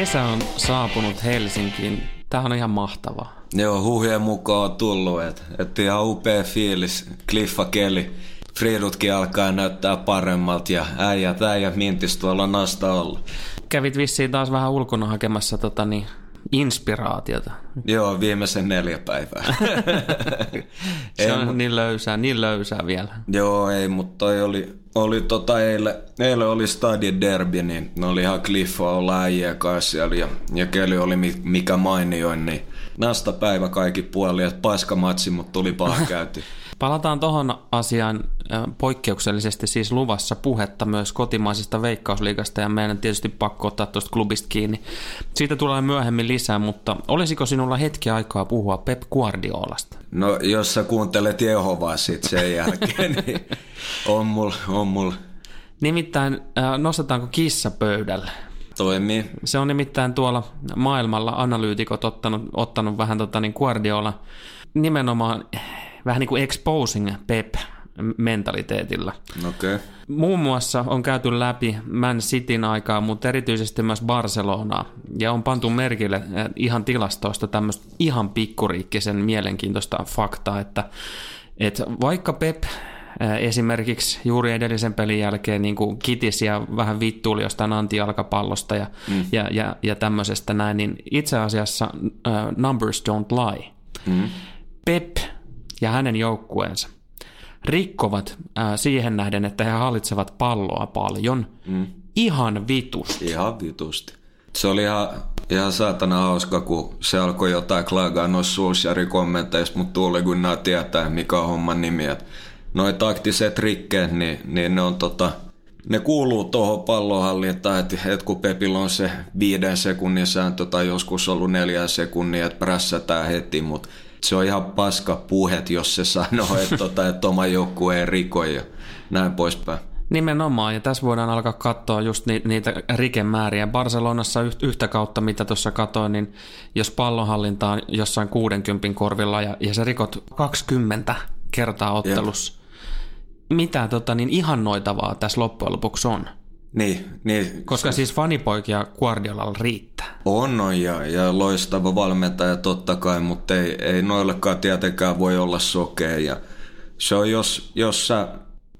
Kesä on saapunut Helsinkiin. Tämä on ihan mahtavaa. Joo, huhujen mukaan on tullut, että et ihan upea fiilis, kliffa keli. Friidutkin alkaa näyttää paremmalta ja äijät, äijät mintis tuolla nasta olla. Kävit vissiin taas vähän ulkona hakemassa tota, niin, inspiraatiota. Joo, viimeisen neljä päivää. Se on niin löysää, niin löysää vielä. Joo, ei, mutta toi oli, oli tota eilen, eilen oli Stadien derby, niin ne oli ihan kliffa olla äijä kanssa siellä ja, ja keli oli mikä mainioin, niin nasta päivä kaikki puoli, että paska matsi, mutta tuli paha käyty. Palataan tuohon asiaan poikkeuksellisesti siis luvassa puhetta myös kotimaisesta veikkausliigasta ja meidän tietysti pakko ottaa tuosta klubista kiinni. Siitä tulee myöhemmin lisää, mutta olisiko sinulla hetki aikaa puhua Pep Guardiolasta? No jos sä kuuntelet Jehovaa sit sen jälkeen, niin on mulla, on mulla. Nimittäin nostetaanko kissa pöydälle? Toimii. Se on nimittäin tuolla maailmalla analyytikot ottanut, ottanut vähän tota niin Guardiola nimenomaan vähän niin kuin exposing Pep mentaliteetilla. Okay. Muun muassa on käyty läpi Man Cityn aikaa, mutta erityisesti myös Barcelonaa. Ja on pantu merkille eh, ihan tilastoista tämmöistä ihan pikkuriikkisen mielenkiintoista faktaa, että, että vaikka Pep eh, esimerkiksi juuri edellisen pelin jälkeen niin kuin kitisi ja vähän vittuuli jostain antialkapallosta ja, mm. ja, ja, ja tämmöisestä näin, niin itse asiassa uh, numbers don't lie. Mm. Pep ja hänen joukkueensa rikkovat ää, siihen nähden, että he hallitsevat palloa paljon. Mm. Ihan vitusti. Ihan vitusti. Se oli ihan, ihan saatana hauska, kun se alkoi jotain klagaa noissa suusjari kommenteissa, mutta tuuli kun nämä tietää, mikä on homman nimi. Noin taktiset rikkeet, niin, niin ne on tota, ne kuuluu tuohon pallohallintaan, että, että kun Pepillä on se viiden sekunnin sääntö tai joskus ollut neljän sekunnin, että prässätään heti, mutta se on ihan paska puhet, jos se sanoo, että, tota, että oma joukkue ei riko ja näin poispäin. Nimenomaan, ja tässä voidaan alkaa katsoa just ni, niitä rikemääriä. Barcelonassa yhtä kautta, mitä tuossa katoin, niin jos pallonhallinta on jossain 60 korvilla ja, ja sä rikot 20 kertaa ottelussa, Jep. mitä tota, niin ihannoitavaa tässä loppujen lopuksi on? Niin, niin. Koska siis fanipoikia Guardiolalla riittää. On, on ja, ja loistava valmentaja totta kai, mutta ei, ei noillekaan tietenkään voi olla sokea. Ja se on, jos, jos sä,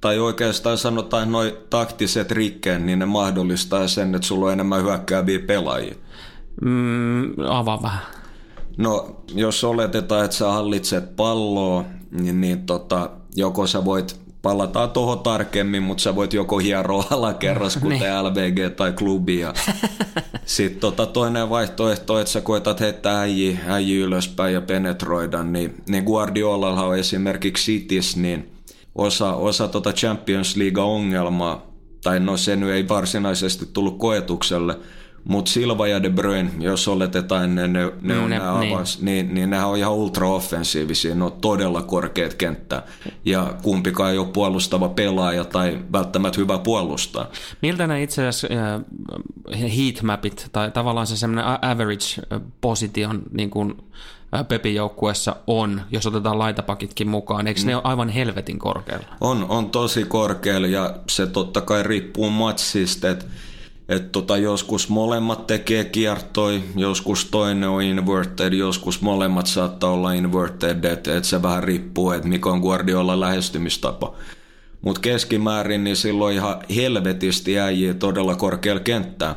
tai oikeastaan sanotaan noin taktiset rikkeen, niin ne mahdollistaa sen, että sulla on enemmän hyökkääviä pelaajia. Mm, avaa vähän. No, jos oletetaan, että sä hallitset palloa, niin, niin tota, joko sä voit palataan tuohon tarkemmin, mutta sä voit joko hieroa alakerras, kuten niin. LVG tai klubi. Sitten tota toinen vaihtoehto, että sä koetat heittää äijä, äijä ylöspäin ja penetroida, niin, niin Guardiolalla on esimerkiksi Cities, niin osa, osa tota Champions League-ongelmaa, tai no se nyt ei varsinaisesti tullut koetukselle, mutta Silva ja De Bruyne, jos oletetaan ne, ne, ne on mm, ne, nämä avans, niin. niin, niin nehän on ihan ultra-offensiivisia, ne on todella korkeat kenttää. Ja kumpikaan ei ole puolustava pelaaja tai välttämättä hyvä puolustaa. Miltä ne itse asiassa äh, heatmapit tai tavallaan se semmoinen average-position niin kuin Pepin joukkueessa on, jos otetaan laitapakitkin mukaan. Eikö mm. ne ole aivan helvetin korkealla? On, on tosi korkealla ja se totta kai riippuu matsista, että että tota, joskus molemmat tekee kiertoi, joskus toinen on inverted, joskus molemmat saattaa olla inverted, että et se vähän riippuu, että mikä on Guardiola lähestymistapa. Mutta keskimäärin niin silloin ihan helvetisti äijii todella korkealla kenttää.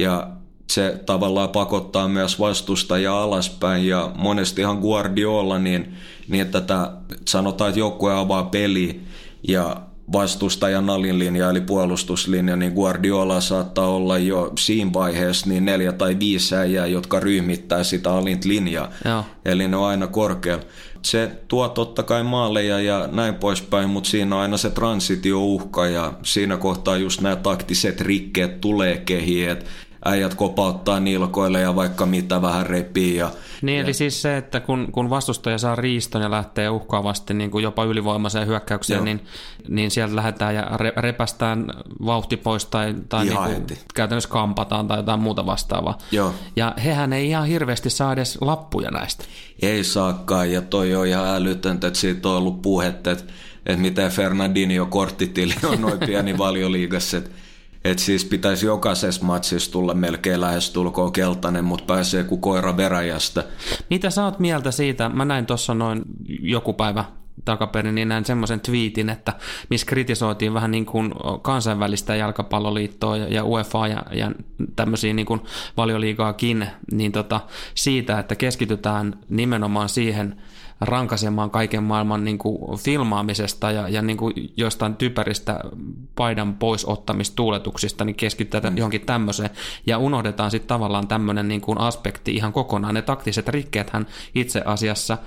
Ja se tavallaan pakottaa myös vastustajia alaspäin ja monestihan Guardiola niin, niin tätä, sanotaan, että joukkue avaa peli ja vastustajan alinlinja eli puolustuslinja, niin Guardiola saattaa olla jo siinä vaiheessa niin neljä tai viisi äijää, jotka ryhmittää sitä alintlinjaa. Joo. Eli ne on aina korkealla. Se tuo totta kai maaleja ja näin poispäin, mutta siinä on aina se transitio-uhka ja siinä kohtaa just nämä taktiset rikkeet tulee kehiin, että äijät kopauttaa nilkoille ja vaikka mitä vähän repii. Ja, niin, ja... eli siis se, että kun, kun vastustaja saa riiston ja lähtee uhkaavasti niin kuin jopa ylivoimaiseen hyökkäykseen, Joo. niin, niin sieltä lähdetään ja re, repästään vauhti pois tai, tai niin kuin käytännössä kampataan tai jotain muuta vastaavaa. Joo. Ja hehän ei ihan hirveästi saa edes lappuja näistä. Ei saakaan, ja toi on ihan älytöntä, että siitä on ollut puhetta, että, että miten Fernandinho korttitili on noin pieni valioliigassa, että et siis pitäisi jokaisessa matsissa tulla melkein lähestulkoon keltainen, mutta pääsee kuin koira veräjästä. Mitä sä oot mieltä siitä? Mä näin tuossa noin joku päivä takaperin, niin näin semmoisen twiitin, että missä kritisoitiin vähän niin kuin kansainvälistä jalkapalloliittoa ja UEFA ja, ja tämmöisiä niin kuin valioliigaakin, niin tota, siitä, että keskitytään nimenomaan siihen – rankasemaan kaiken maailman niin kuin filmaamisesta ja, ja niin kuin jostain typeristä paidan pois ottamista niin keskitytään mm. johonkin tämmöiseen ja unohdetaan sitten tavallaan tämmöinen niin kuin aspekti ihan kokonaan. Ne taktiset rikkeethän itse asiassa,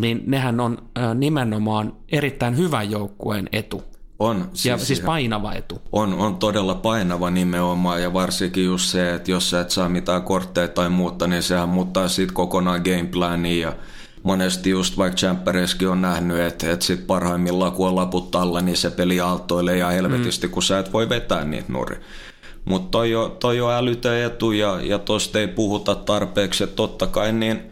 niin nehän on nimenomaan erittäin hyvän joukkueen etu. On. Siis ja siis painava etu. On, on todella painava nimenomaan ja varsinkin just se, että jos sä et saa mitään kortteja tai muuta, niin sehän muuttaa sitten kokonaan gameplania ja monesti just vaikka Champereskin on nähnyt, että, että sit parhaimmillaan kun on laput alla, niin se peli aaltoilee ja helvetisti, mm. kun sä et voi vetää niitä nuri. Mutta toi, on, toi on älytön etu ja, ja tosta ei puhuta tarpeeksi, että totta kai niin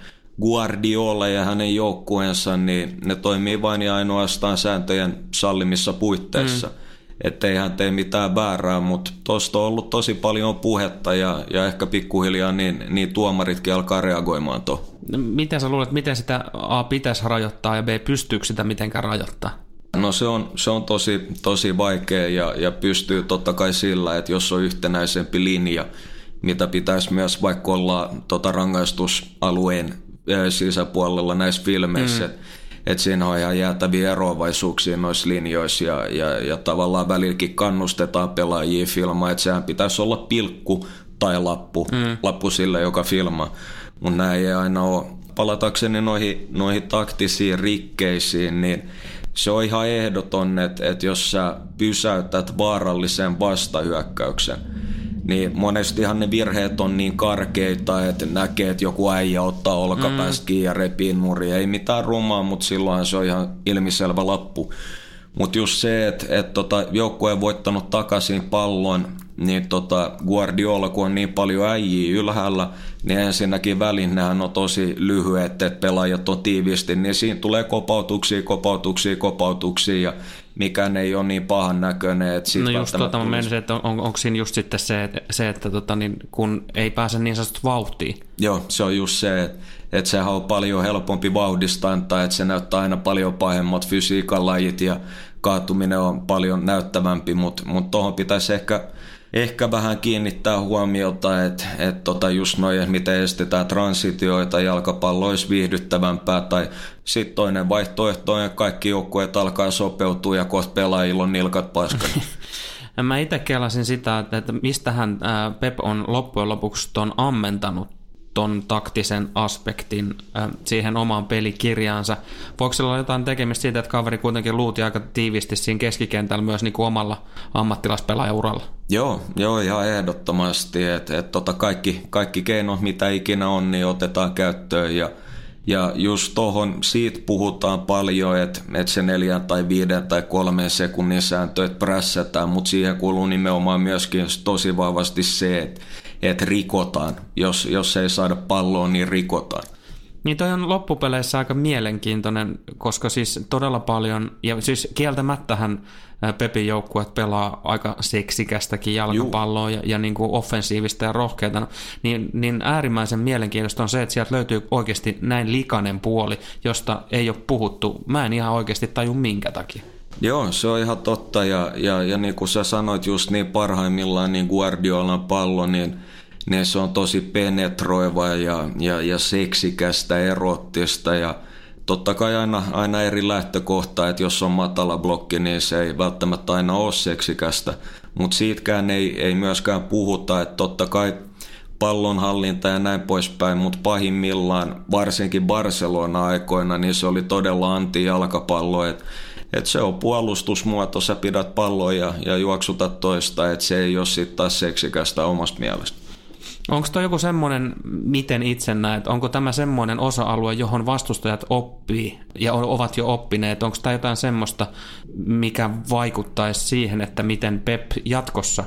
Guardiola ja hänen joukkueensa, niin ne toimii vain ja ainoastaan sääntöjen sallimissa puitteissa. Mm ettei hän tee mitään väärää, mutta tuosta on ollut tosi paljon puhetta ja, ja ehkä pikkuhiljaa niin, niin tuomaritkin alkaa reagoimaan tuohon. No, miten sä luulet, miten sitä A pitäisi rajoittaa ja B pystyykö sitä mitenkään rajoittaa? No se on, se on tosi, tosi vaikea ja, ja pystyy totta kai sillä, että jos on yhtenäisempi linja, mitä pitäisi myös vaikka olla tota rangaistusalueen sisäpuolella näissä filmeissä, mm että siinä on ihan jäätäviä eroavaisuuksia noissa linjoissa ja, ja, ja tavallaan välilläkin kannustetaan pelaajia filmaa, että sehän pitäisi olla pilkku tai lappu, mm. lappu sille, joka filmaa. Mutta näin ei aina ole. Palatakseni noihin, noihin taktisiin rikkeisiin, niin se on ihan ehdoton, että, että jos sä pysäytät vaarallisen vastahyökkäyksen, niin monestihan ne virheet on niin karkeita, että näkee, että joku äijä ottaa olkapäästä mm. ja repii nuri. Ei mitään rumaa, mutta silloinhan se on ihan ilmiselvä lappu. Mutta just se, että et tota, joukkue on voittanut takaisin pallon, niin tota Guardiola, kun on niin paljon äijiä ylhäällä, niin ensinnäkin nehän on tosi lyhyet, että pelaajat on tiivisti, niin siinä tulee kopautuksia, kopautuksia, kopautuksia ja mikään ei ole niin pahan näköinen. Että no just tuota, mä menisin, että on, on, onko siinä just sitten se, että, se, että tota, niin, kun ei pääse niin sanotusti vauhtiin. Joo, se on just se, että, että sehän on paljon helpompi vauhdistaa, tai että se näyttää aina paljon pahemmat fysiikan lajit ja kaatuminen on paljon näyttävämpi, mutta mut tuohon pitäisi ehkä ehkä vähän kiinnittää huomiota, että et tota just noin, miten estetään transitioita, jalkapallo olisi viihdyttävämpää, tai sitten toinen vaihtoehto on, että kaikki joukkueet alkaa sopeutua ja kohta pelaajilla on nilkat paskat. Mä itse kelasin sitä, että, mistähän Pep on loppujen lopuksi tuon ammentanut ton taktisen aspektin äh, siihen omaan pelikirjaansa. Voiko sillä olla jotain tekemistä siitä, että kaveri kuitenkin luuti aika tiivisti siinä keskikentällä myös niin kuin omalla ammattilaispelaajauralla? Joo, joo ihan ehdottomasti. Että et tota kaikki, kaikki keinot, mitä ikinä on, niin otetaan käyttöön ja ja just tuohon siitä puhutaan paljon, että, että se neljän tai viiden tai kolmen sekunnin sääntö, että prässätään, mutta siihen kuuluu nimenomaan myöskin tosi vahvasti se, että että rikotaan. Jos, jos ei saada palloa, niin rikotaan. Niin toi on loppupeleissä aika mielenkiintoinen, koska siis todella paljon, ja siis kieltämättähän Pepin joukkueet pelaa aika seksikästäkin jalkapalloa ja, ja niin kuin offensiivista ja rohkeita, niin, niin äärimmäisen mielenkiintoista on se, että sieltä löytyy oikeasti näin likainen puoli, josta ei ole puhuttu. Mä en ihan oikeasti taju minkä takia. Joo, se on ihan totta. Ja, ja, ja niin kuin sä sanoit just niin parhaimmillaan niin Guardiolan pallo, niin, niin se on toiva ja, ja, ja seksikästä, erottista. Ja totta kai aina, aina eri lähtökohta, että jos on matala blokki, niin se ei välttämättä aina ole seksikästä, mutta siitäkään ei, ei myöskään puhuta, että totta kai pallonhallinta ja näin poispäin, mutta pahimmillaan, varsinkin Barcelona-aikoina, niin se oli todella anti-jalkapallo, että et se on puolustusmuoto, sä pidät palloa ja, ja juoksutat toista, että se ei ole sitten taas seksikästä omasta mielestä. Onko tämä joku semmoinen, miten itse näet, onko tämä semmoinen osa-alue, johon vastustajat oppii ja ovat jo oppineet? Onko tämä jotain semmoista, mikä vaikuttaisi siihen, että miten Pep jatkossa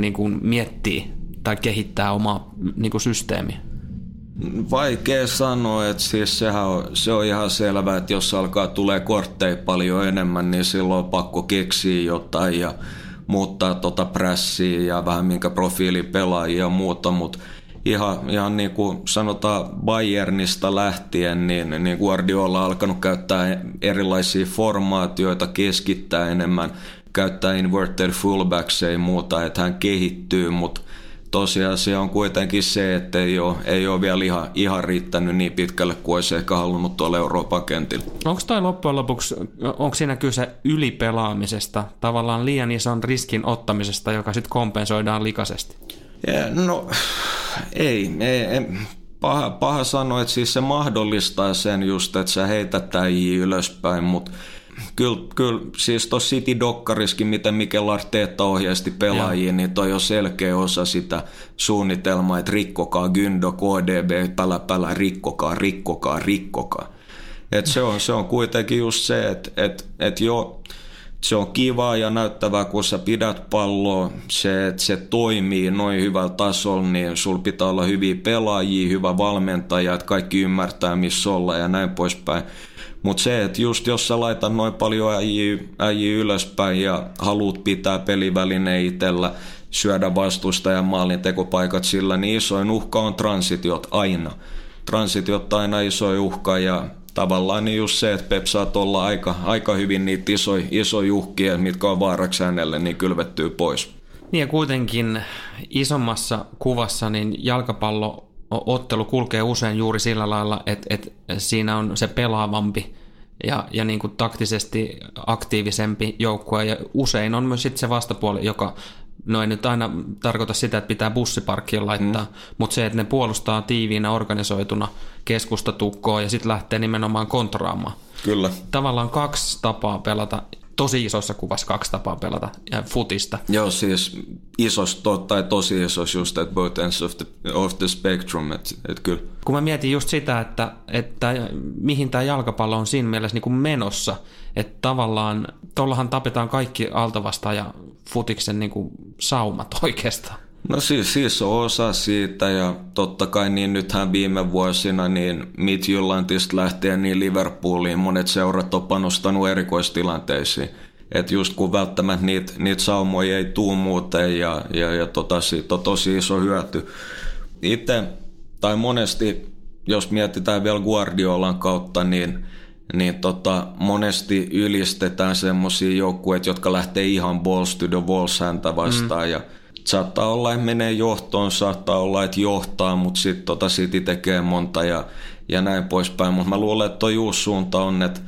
niin kuin miettii tai kehittää omaa niin kuin systeemiä? Vaikea sanoa, että siis sehän on, se on ihan selvää, että jos alkaa tulee kortteja paljon enemmän, niin silloin on pakko keksiä jotain ja muuttaa tota prässiä ja vähän minkä profiili pelaajia ja muuta, mutta ihan, ihan niin kuin sanotaan Bayernista lähtien, niin, niin Guardiola on alkanut käyttää erilaisia formaatioita, keskittää enemmän, käyttää inverted fullbacks ja muuta, että hän kehittyy, mutta tosiasia on kuitenkin se, että ei ole, ei ole vielä ihan, ihan riittänyt niin pitkälle kuin olisi ehkä halunnut tuolla Euroopan kentillä. Onko toi loppujen lopuksi, onko siinä kyse ylipelaamisesta, tavallaan liian ison riskin ottamisesta, joka sitten kompensoidaan likaisesti? No ei, ei, ei paha, paha sanoa, että siis se mahdollistaa sen just, että sä heität ylöspäin, mutta Kyllä, kyllä siis tuossa City-dokkariskin, miten Mikel Arteetta ohjeisti pelaajia, ja. niin toi on selkeä osa sitä suunnitelmaa, että rikkokaa Gyndo, KDB, pälä, pälä, rikkokaa, rikkokaa, rikkokaa. Et se, on, se on kuitenkin just se, että et, et jo, se on kivaa ja näyttävää, kun sä pidät palloa, se, että se toimii noin hyvällä tasolla, niin sul pitää olla hyviä pelaajia, hyvä valmentaja, että kaikki ymmärtää missä olla ja näin poispäin. Mutta se, että just jos sä laitat noin paljon äijiä ylöspäin ja haluat pitää peliväline itsellä, syödä vastustajan maalin tekopaikat sillä, niin isoin uhka on transitiot aina. Transitiot aina isoin uhka ja tavallaan niin just se, että Pep saat olla aika, aika hyvin niitä isoja iso uhkia, mitkä on vaaraksi hänelle, niin kylvettyy pois. Niin ja kuitenkin isommassa kuvassa niin jalkapallo ottelu kulkee usein juuri sillä lailla, että, että siinä on se pelaavampi ja, ja niin kuin taktisesti aktiivisempi joukkue ja usein on myös sitten se vastapuoli, joka No ei nyt aina tarkoita sitä, että pitää bussiparkkiin laittaa, mm. mutta se, että ne puolustaa tiiviinä organisoituna keskustatukkoa ja sitten lähtee nimenomaan kontraamaan. Kyllä. Tavallaan kaksi tapaa pelata tosi isossa kuvassa kaksi tapaa pelata ja futista. Joo, siis isosta tai tosi isos just at both ends of the, of the spectrum, että et kyllä. Kun mä mietin just sitä, että, että mihin tämä jalkapallo on siinä mielessä niin kuin menossa, että tavallaan tuollahan tapetaan kaikki altavasta ja futiksen niin kuin saumat oikeastaan. No siis, siis on osa siitä ja totta kai niin nythän viime vuosina niin Midjyllandista lähtien niin Liverpooliin monet seurat on panostanut erikoistilanteisiin. Että just kun välttämättä niitä niit saumoja ei tuu muuten ja, ja, ja tota, siitä on tosi iso hyöty. Itse tai monesti, jos mietitään vielä Guardiolan kautta, niin niin tota, monesti ylistetään semmoisia joukkueita, jotka lähtee ihan balls to the walls häntä vastaan mm. ja saattaa olla, että menee johtoon, saattaa olla, että johtaa, mutta sitten tota City tekee monta ja, ja näin poispäin. Mutta mä luulen, että toi uusi suunta on, että,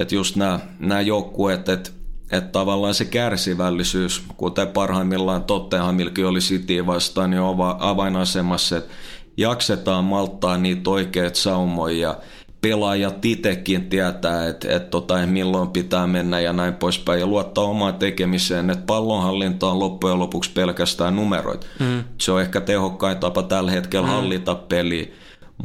että just nämä joukkueet, että että tavallaan se kärsivällisyys, kuten parhaimmillaan Tottenhamilkin oli City vastaan, niin on avainasemassa, että jaksetaan malttaa niitä oikeat saumoja ja pelaajat itsekin tietää, että, että tota, milloin pitää mennä ja näin poispäin ja luottaa omaan tekemiseen, että pallonhallinta on loppujen lopuksi pelkästään numeroita. Mm. Se on ehkä tehokkain tapa tällä hetkellä mm. hallita peliä,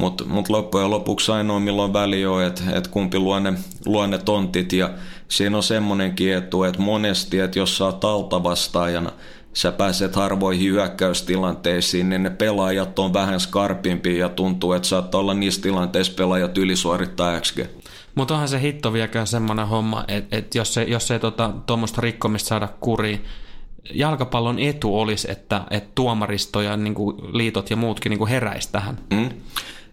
mutta mut loppujen lopuksi ainoa milloin väli on, että, että kumpi luo ne, luo ne tontit ja siinä on semmoinenkin etu, että monesti, että jos sä oot altavastaajana – sä pääset harvoihin hyökkäystilanteisiin, niin ne pelaajat on vähän skarpimpia ja tuntuu, että saattaa olla niissä tilanteissa pelaajat ylisuorittaa XG. Mutta onhan se hitto vieläkään semmoinen homma, että et jos ei, jos ei tuommoista tota, rikkomista saada kuriin, jalkapallon etu olisi, että, että tuomaristo ja niin kuin liitot ja muutkin niin kuin heräisi tähän. Mm.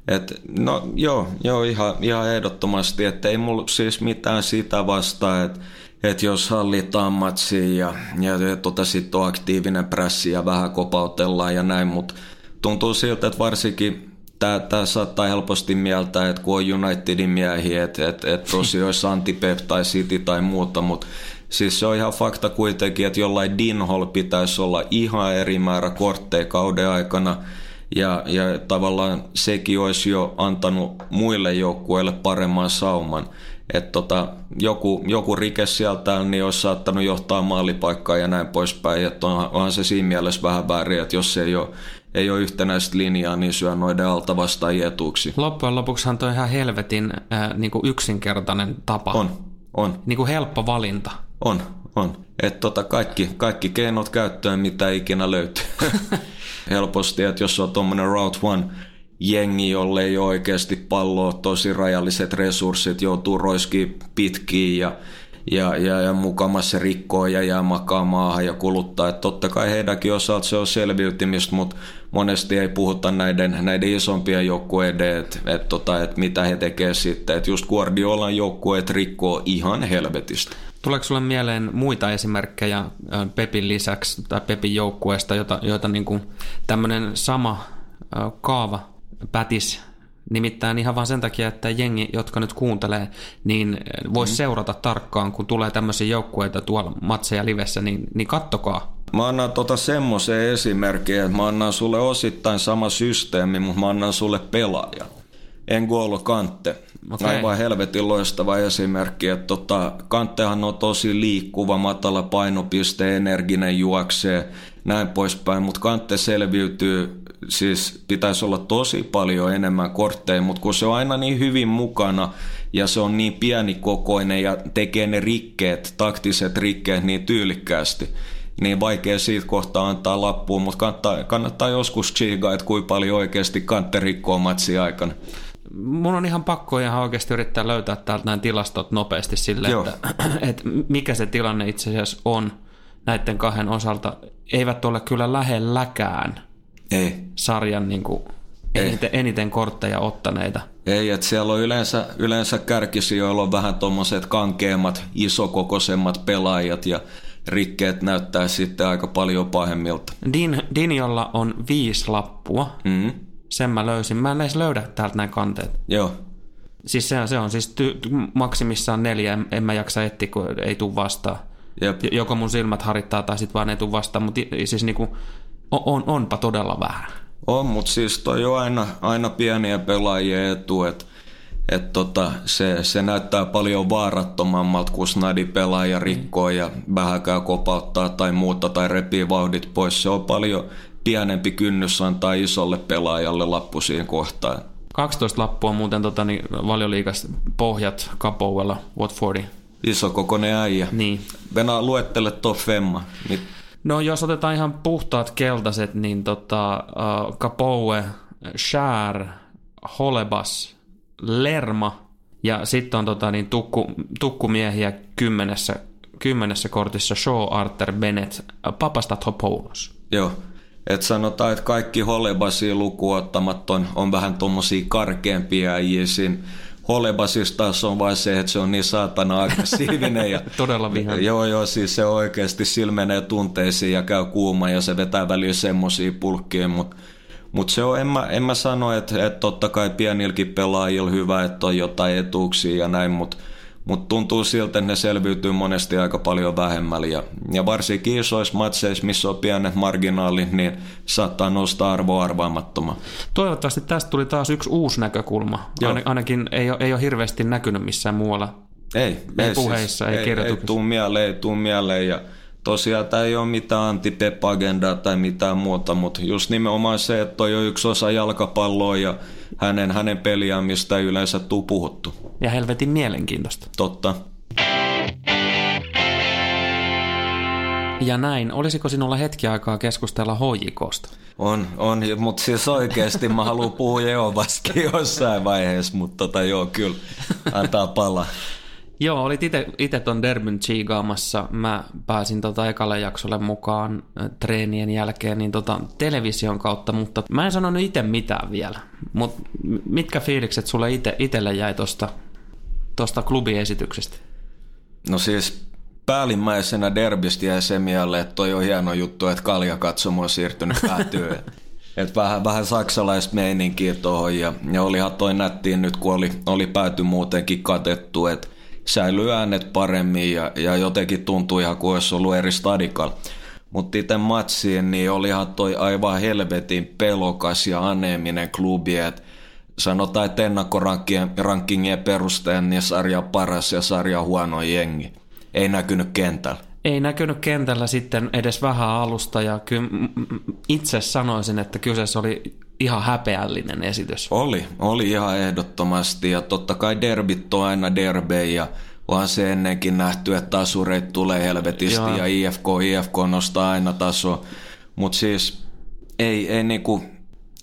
Et, no joo, joo ihan, ihan ehdottomasti, että ei mulla siis mitään sitä vastaa, että että jos hallitaan matsia ja, ja tota, sitten on aktiivinen pressi ja vähän kopautellaan ja näin, mutta tuntuu siltä, että varsinkin Tämä saattaa helposti mieltää, että kun on Unitedin miehiä, että et, et tosi olisi Antipep tai City tai muuta, mutta siis se on ihan fakta kuitenkin, että jollain Dinhol pitäisi olla ihan eri määrä kortteja kauden aikana, ja, ja tavallaan sekin olisi jo antanut muille joukkueille paremman sauman. Että tota, joku, joku rike sieltä niin olisi saattanut johtaa maalipaikkaa ja näin poispäin. Että on, onhan se siinä mielessä vähän väärin, että jos ei ole, ei ole yhtenäistä linjaa, niin syö noiden alta vastaan etuuksi. Loppujen lopuksihan toi ihan helvetin äh, niin kuin yksinkertainen tapa. On, on. Niin kuin helppo valinta. On, on. Että tota kaikki, kaikki keinot käyttöön, mitä ikinä löytyy. Helposti, että jos on tuommoinen Route One jengi, jolle ei ole oikeasti palloa, tosi rajalliset resurssit, joutuu roiskiin pitkiin ja, ja, ja, ja mukamassa se rikkoo ja jää makaa maahan ja kuluttaa. Että totta kai heidänkin osalta se on selviytymistä, mutta monesti ei puhuta näiden, näiden isompien joukkueiden, että et, tota, et mitä he tekevät sitten. Että just Guardiolan joukkueet rikkoo ihan helvetistä. Tuleeko sinulle mieleen muita esimerkkejä Pepin lisäksi tai Pepin joukkueesta, joita, joita niin tämmöinen sama kaava pätis Nimittäin ihan vain sen takia, että jengi, jotka nyt kuuntelee, niin voisi mm. seurata tarkkaan, kun tulee tämmöisiä joukkueita tuolla matseja livessä, niin, niin kattokaa. Mä annan tota semmoisen esimerkin, että mä annan sulle osittain sama systeemi, mutta mä annan sulle pelaajan. N'Golo Kante. Okay. Aivan helvetin loistava esimerkki, että tota, Kantehan on tosi liikkuva, matala painopiste, energinen juoksee, näin poispäin, mutta Kante selviytyy, siis pitäisi olla tosi paljon enemmän kortteja, mutta kun se on aina niin hyvin mukana ja se on niin pieni kokoinen ja tekee ne rikkeet, taktiset rikkeet niin tyylikkäästi, niin vaikea siitä kohtaa antaa lappuun, mutta kannattaa, kannattaa joskus chiigaa, että kuinka paljon oikeasti Kante rikkoo matsi aikana. Mun on ihan pakko ihan oikeasti yrittää löytää täältä näin tilastot nopeasti sille, että, että mikä se tilanne itse asiassa on näiden kahden osalta. Eivät ole kyllä lähelläkään Ei. sarjan niin kuin eniten, eniten kortteja ottaneita. Ei, että siellä on yleensä, yleensä kärkisijoilla on vähän tuommoiset kankeammat, isokokoisemmat pelaajat ja rikkeet näyttää sitten aika paljon pahemmilta. Din, Dinjolla on viisi lappua. Mm sen mä löysin. Mä en edes löydä täältä näin kanteet. Joo. Siis se, se on siis ty- maksimissaan neljä, en, en mä jaksa etsiä, kun ei tule vastaan. Jep. Joko mun silmät harittaa tai sitten vaan ei tule vastaan, mutta siis niinku, on, onpa todella vähän. On, mutta siis toi on aina, aina pieniä pelaajia etu, että et tota, se, se näyttää paljon vaarattomammalta, kun snadi pelaaja rikkoo ja vähäkään kopauttaa tai muuta tai repii vauhdit pois. Se on paljon pienempi kynnys antaa isolle pelaajalle lappu siihen kohtaan. 12 lappua muuten tota, niin valioliikas pohjat Kapouella Watfordi. Iso kokoinen äijä. Niin. Venä luettele top femma. Mit... No jos otetaan ihan puhtaat keltaiset, niin tota, uh, Kapoue, Shär, Holebas, Lerma ja sitten on tota, niin tukku, tukkumiehiä kymmenessä, kymmenessä kortissa Shaw, Arthur, Bennett, Papastatopoulos. Joo. Et sanotaan, että kaikki Holebasia lukuottamat on, on vähän tuommoisia karkeampia äijiä Holebasista taas on vain se, että se on niin saatana aggressiivinen. Ja, Todella vihan. Joo, joo, siis se oikeasti silmenee tunteisiin ja käy kuuma ja se vetää väliin semmoisia pulkkiin, mutta mut se on, en mä, en mä sano, että, että totta kai pienilläkin pelaajilla hyvä, että on jotain etuuksia ja näin, mutta mutta tuntuu siltä, että ne selviytyy monesti aika paljon vähemmällä. Ja, ja varsinkin isoissa matseissa, missä on pienet marginaalit, niin saattaa nostaa arvoa arvaamattomaan. Toivottavasti tästä tuli taas yksi uusi näkökulma. Joo. Ainakin ei ole, ei ole hirveästi näkynyt missään muualla. Ei, ei, ei siis puheissa, siis, ei, ei Ei tuu mieleen, ei tuu mieleen. Ja tosiaan tämä ei ole mitään anti agendaa tai mitään muuta, mutta just nimenomaan se, että on yksi osa jalkapalloa ja hänen, hänen peliään, mistä ei yleensä tuu puhuttu. Ja helvetin mielenkiintoista. Totta. Ja näin, olisiko sinulla hetki aikaa keskustella hoijikosta? On, on, mutta siis oikeasti mä haluan puhua Jehovaskin jossain vaiheessa, mutta tota joo, kyllä, antaa palaa. Joo, olit itse ton derbyn chiigaamassa. Mä pääsin tota ekalle jaksolle mukaan treenien jälkeen niin tota television kautta, mutta mä en sanonut itse mitään vielä. Mutta mitkä fiilikset sulle ite, itelle jäi tosta, tosta klubiesityksestä? No siis päällimmäisenä derbistä jäi se mieleen, että toi on hieno juttu, että katsomo on siirtynyt päätyyn. Et vähän, vähän saksalaista meininkiä tuohon ja, ja olihan toi nättiin nyt, kun oli, oli pääty muutenkin katettu, että säilyy äänet paremmin ja, ja jotenkin tuntuu ihan kuin olisi ollut eri stadikalla. Mutta itse matsiin, niin olihan toi aivan helvetin pelokas ja aneeminen klubi, että sanotaan, että ennakkorankingien perusteen niin sarja paras ja sarja huono jengi. Ei näkynyt kentällä. Ei näkynyt kentällä sitten edes vähän alusta ja kyllä itse sanoisin, että kyseessä oli ihan häpeällinen esitys. Oli, oli ihan ehdottomasti ja totta kai derbit on aina derbejä ja onhan se ennenkin nähty, että tasureit tulee helvetisti Joo. ja IFK, IFK nostaa aina taso. Mutta siis ei, ei, niinku,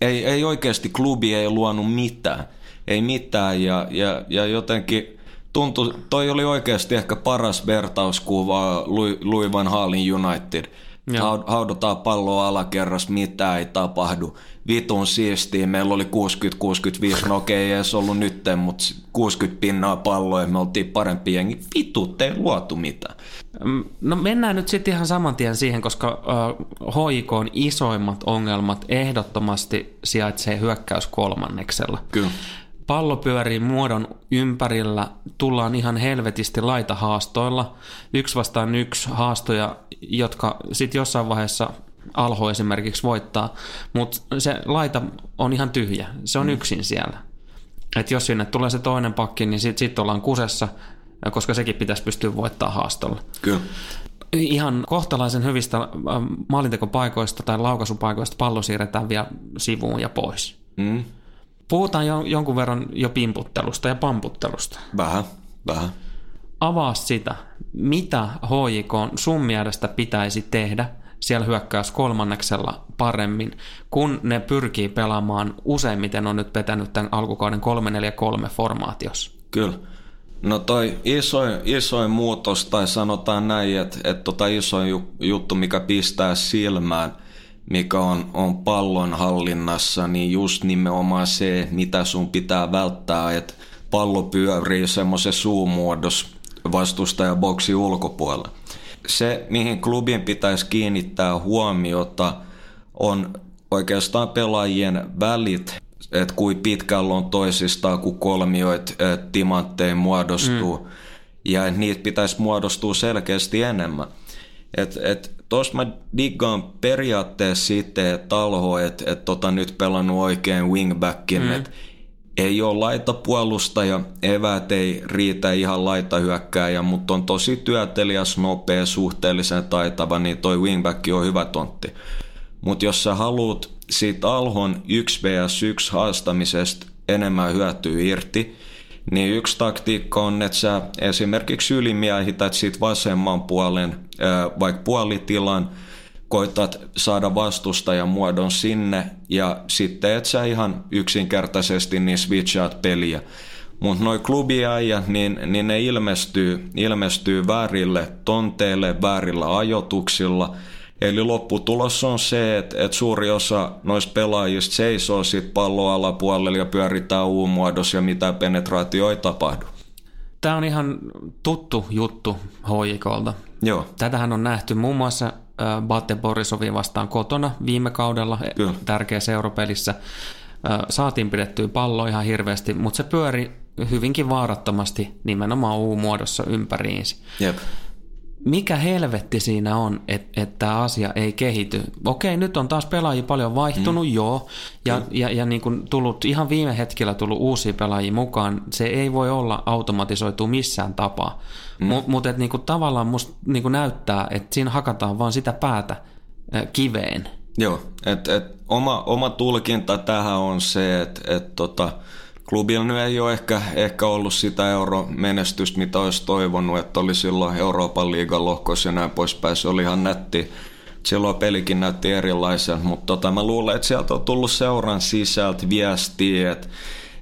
ei, ei oikeasti klubi ei luonut mitään. Ei mitään ja, ja, ja jotenkin tuntui, toi oli oikeasti ehkä paras vertauskuva Louis Van Haalin United – Joo. Haudutaan palloa alakerras, mitä ei tapahdu. Vitun siistiä, meillä oli 60-65, no okei, ei edes ollut nyt, mutta 60 pinnaa palloa ja me oltiin parempi jengi. Vitu, ei luotu mitään. Mm, no mennään nyt sitten ihan saman tien siihen, koska uh, HIK on isoimmat ongelmat ehdottomasti sijaitsee hyökkäys kolmanneksella. Kyllä pallo pyörii muodon ympärillä, tullaan ihan helvetisti laita haastoilla. Yksi vastaan yksi haastoja, jotka sitten jossain vaiheessa alho esimerkiksi voittaa, mutta se laita on ihan tyhjä, se on mm. yksin siellä. Et jos sinne tulee se toinen pakki, niin sitten sit ollaan kusessa, koska sekin pitäisi pystyä voittaa haastolla. Kyllä. Ihan kohtalaisen hyvistä ähm, maalintekopaikoista tai laukaisupaikoista pallo siirretään vielä sivuun ja pois. Mm. Puhutaan jo, jonkun verran jo pimputtelusta ja pamputtelusta. Vähän, vähän. Avaa sitä, mitä HJK sun mielestä pitäisi tehdä siellä hyökkäys kolmanneksella paremmin, kun ne pyrkii pelaamaan useimmiten on nyt petänyt tämän alkukauden 3-4-3 formaatiossa. Kyllä. No toi isoin, isoin muutos, tai sanotaan näin, että, että tota isoin juttu, mikä pistää silmään, mikä on, on pallon hallinnassa, niin just nimenomaan se, mitä sun pitää välttää, että pallo pyörii semmoisen suumuodossa vastustajaboksi ulkopuolella. Se, mihin klubin pitäisi kiinnittää huomiota, on oikeastaan pelaajien välit, että kuin pitkällä on toisistaan, kun kolmioit timanttein muodostuu, mm. ja niitä pitäisi muodostua selkeästi enemmän. Et, et, Tuossa mä diggaan periaatteessa sitten, että Talho, että et tota nyt pelannut oikein wingbackin, mm. että ei ole laitapuolustaja, eväät ei riitä ihan laitahyökkääjä, mutta on tosi työtelijäs, nopea, suhteellisen taitava, niin toi wingback on hyvä tontti. Mutta jos sä haluat siitä Alhon 1 vs 1 haastamisesta enemmän hyötyä irti, niin yksi taktiikka on, että sä esimerkiksi ylimiehität siitä vasemman puolen, vaikka puolitilan, koitat saada vastustajan muodon sinne ja sitten et sä ihan yksinkertaisesti niin switchaat peliä. Mutta noi klubiäijät, niin, niin ne ilmestyy, ilmestyy väärille tonteille, väärillä ajotuksilla – Eli lopputulos on se, että, että suuri osa noista pelaajista seisoo sit pallon alapuolella ja pyöritään U-muodossa ja mitä penetraatio ei tapahdu. Tämä on ihan tuttu juttu hoikolta. Joo. Tätähän on nähty muun muassa Bate Borisovin vastaan kotona viime kaudella e, Kyllä. tärkeässä europelissä. Saatiin pidettyä pallo ihan hirveästi, mutta se pyöri hyvinkin vaarattomasti nimenomaan U-muodossa ympäriinsä. Jep mikä helvetti siinä on, että et tämä asia ei kehity. Okei, nyt on taas pelaajia paljon vaihtunut, mm. joo, ja, mm. ja, ja niin kuin tullut, ihan viime hetkellä tullut uusia pelaajia mukaan. Se ei voi olla automatisoitu missään tapaa. Mm. Mutta mut, niin kuin tavallaan musta niin kuin näyttää, että siinä hakataan vaan sitä päätä äh, kiveen. Joo, että et oma, oma tulkinta tähän on se, että et tota, klubilla nyt ei ole ehkä, ehkä ollut sitä euromenestystä, mitä olisi toivonut, että oli silloin Euroopan liigan lohkossa ja näin poispäin. Se oli ihan nätti. Silloin pelikin näytti erilaisen, mutta tota, mä luulen, että sieltä on tullut seuran sisältä viestiä, että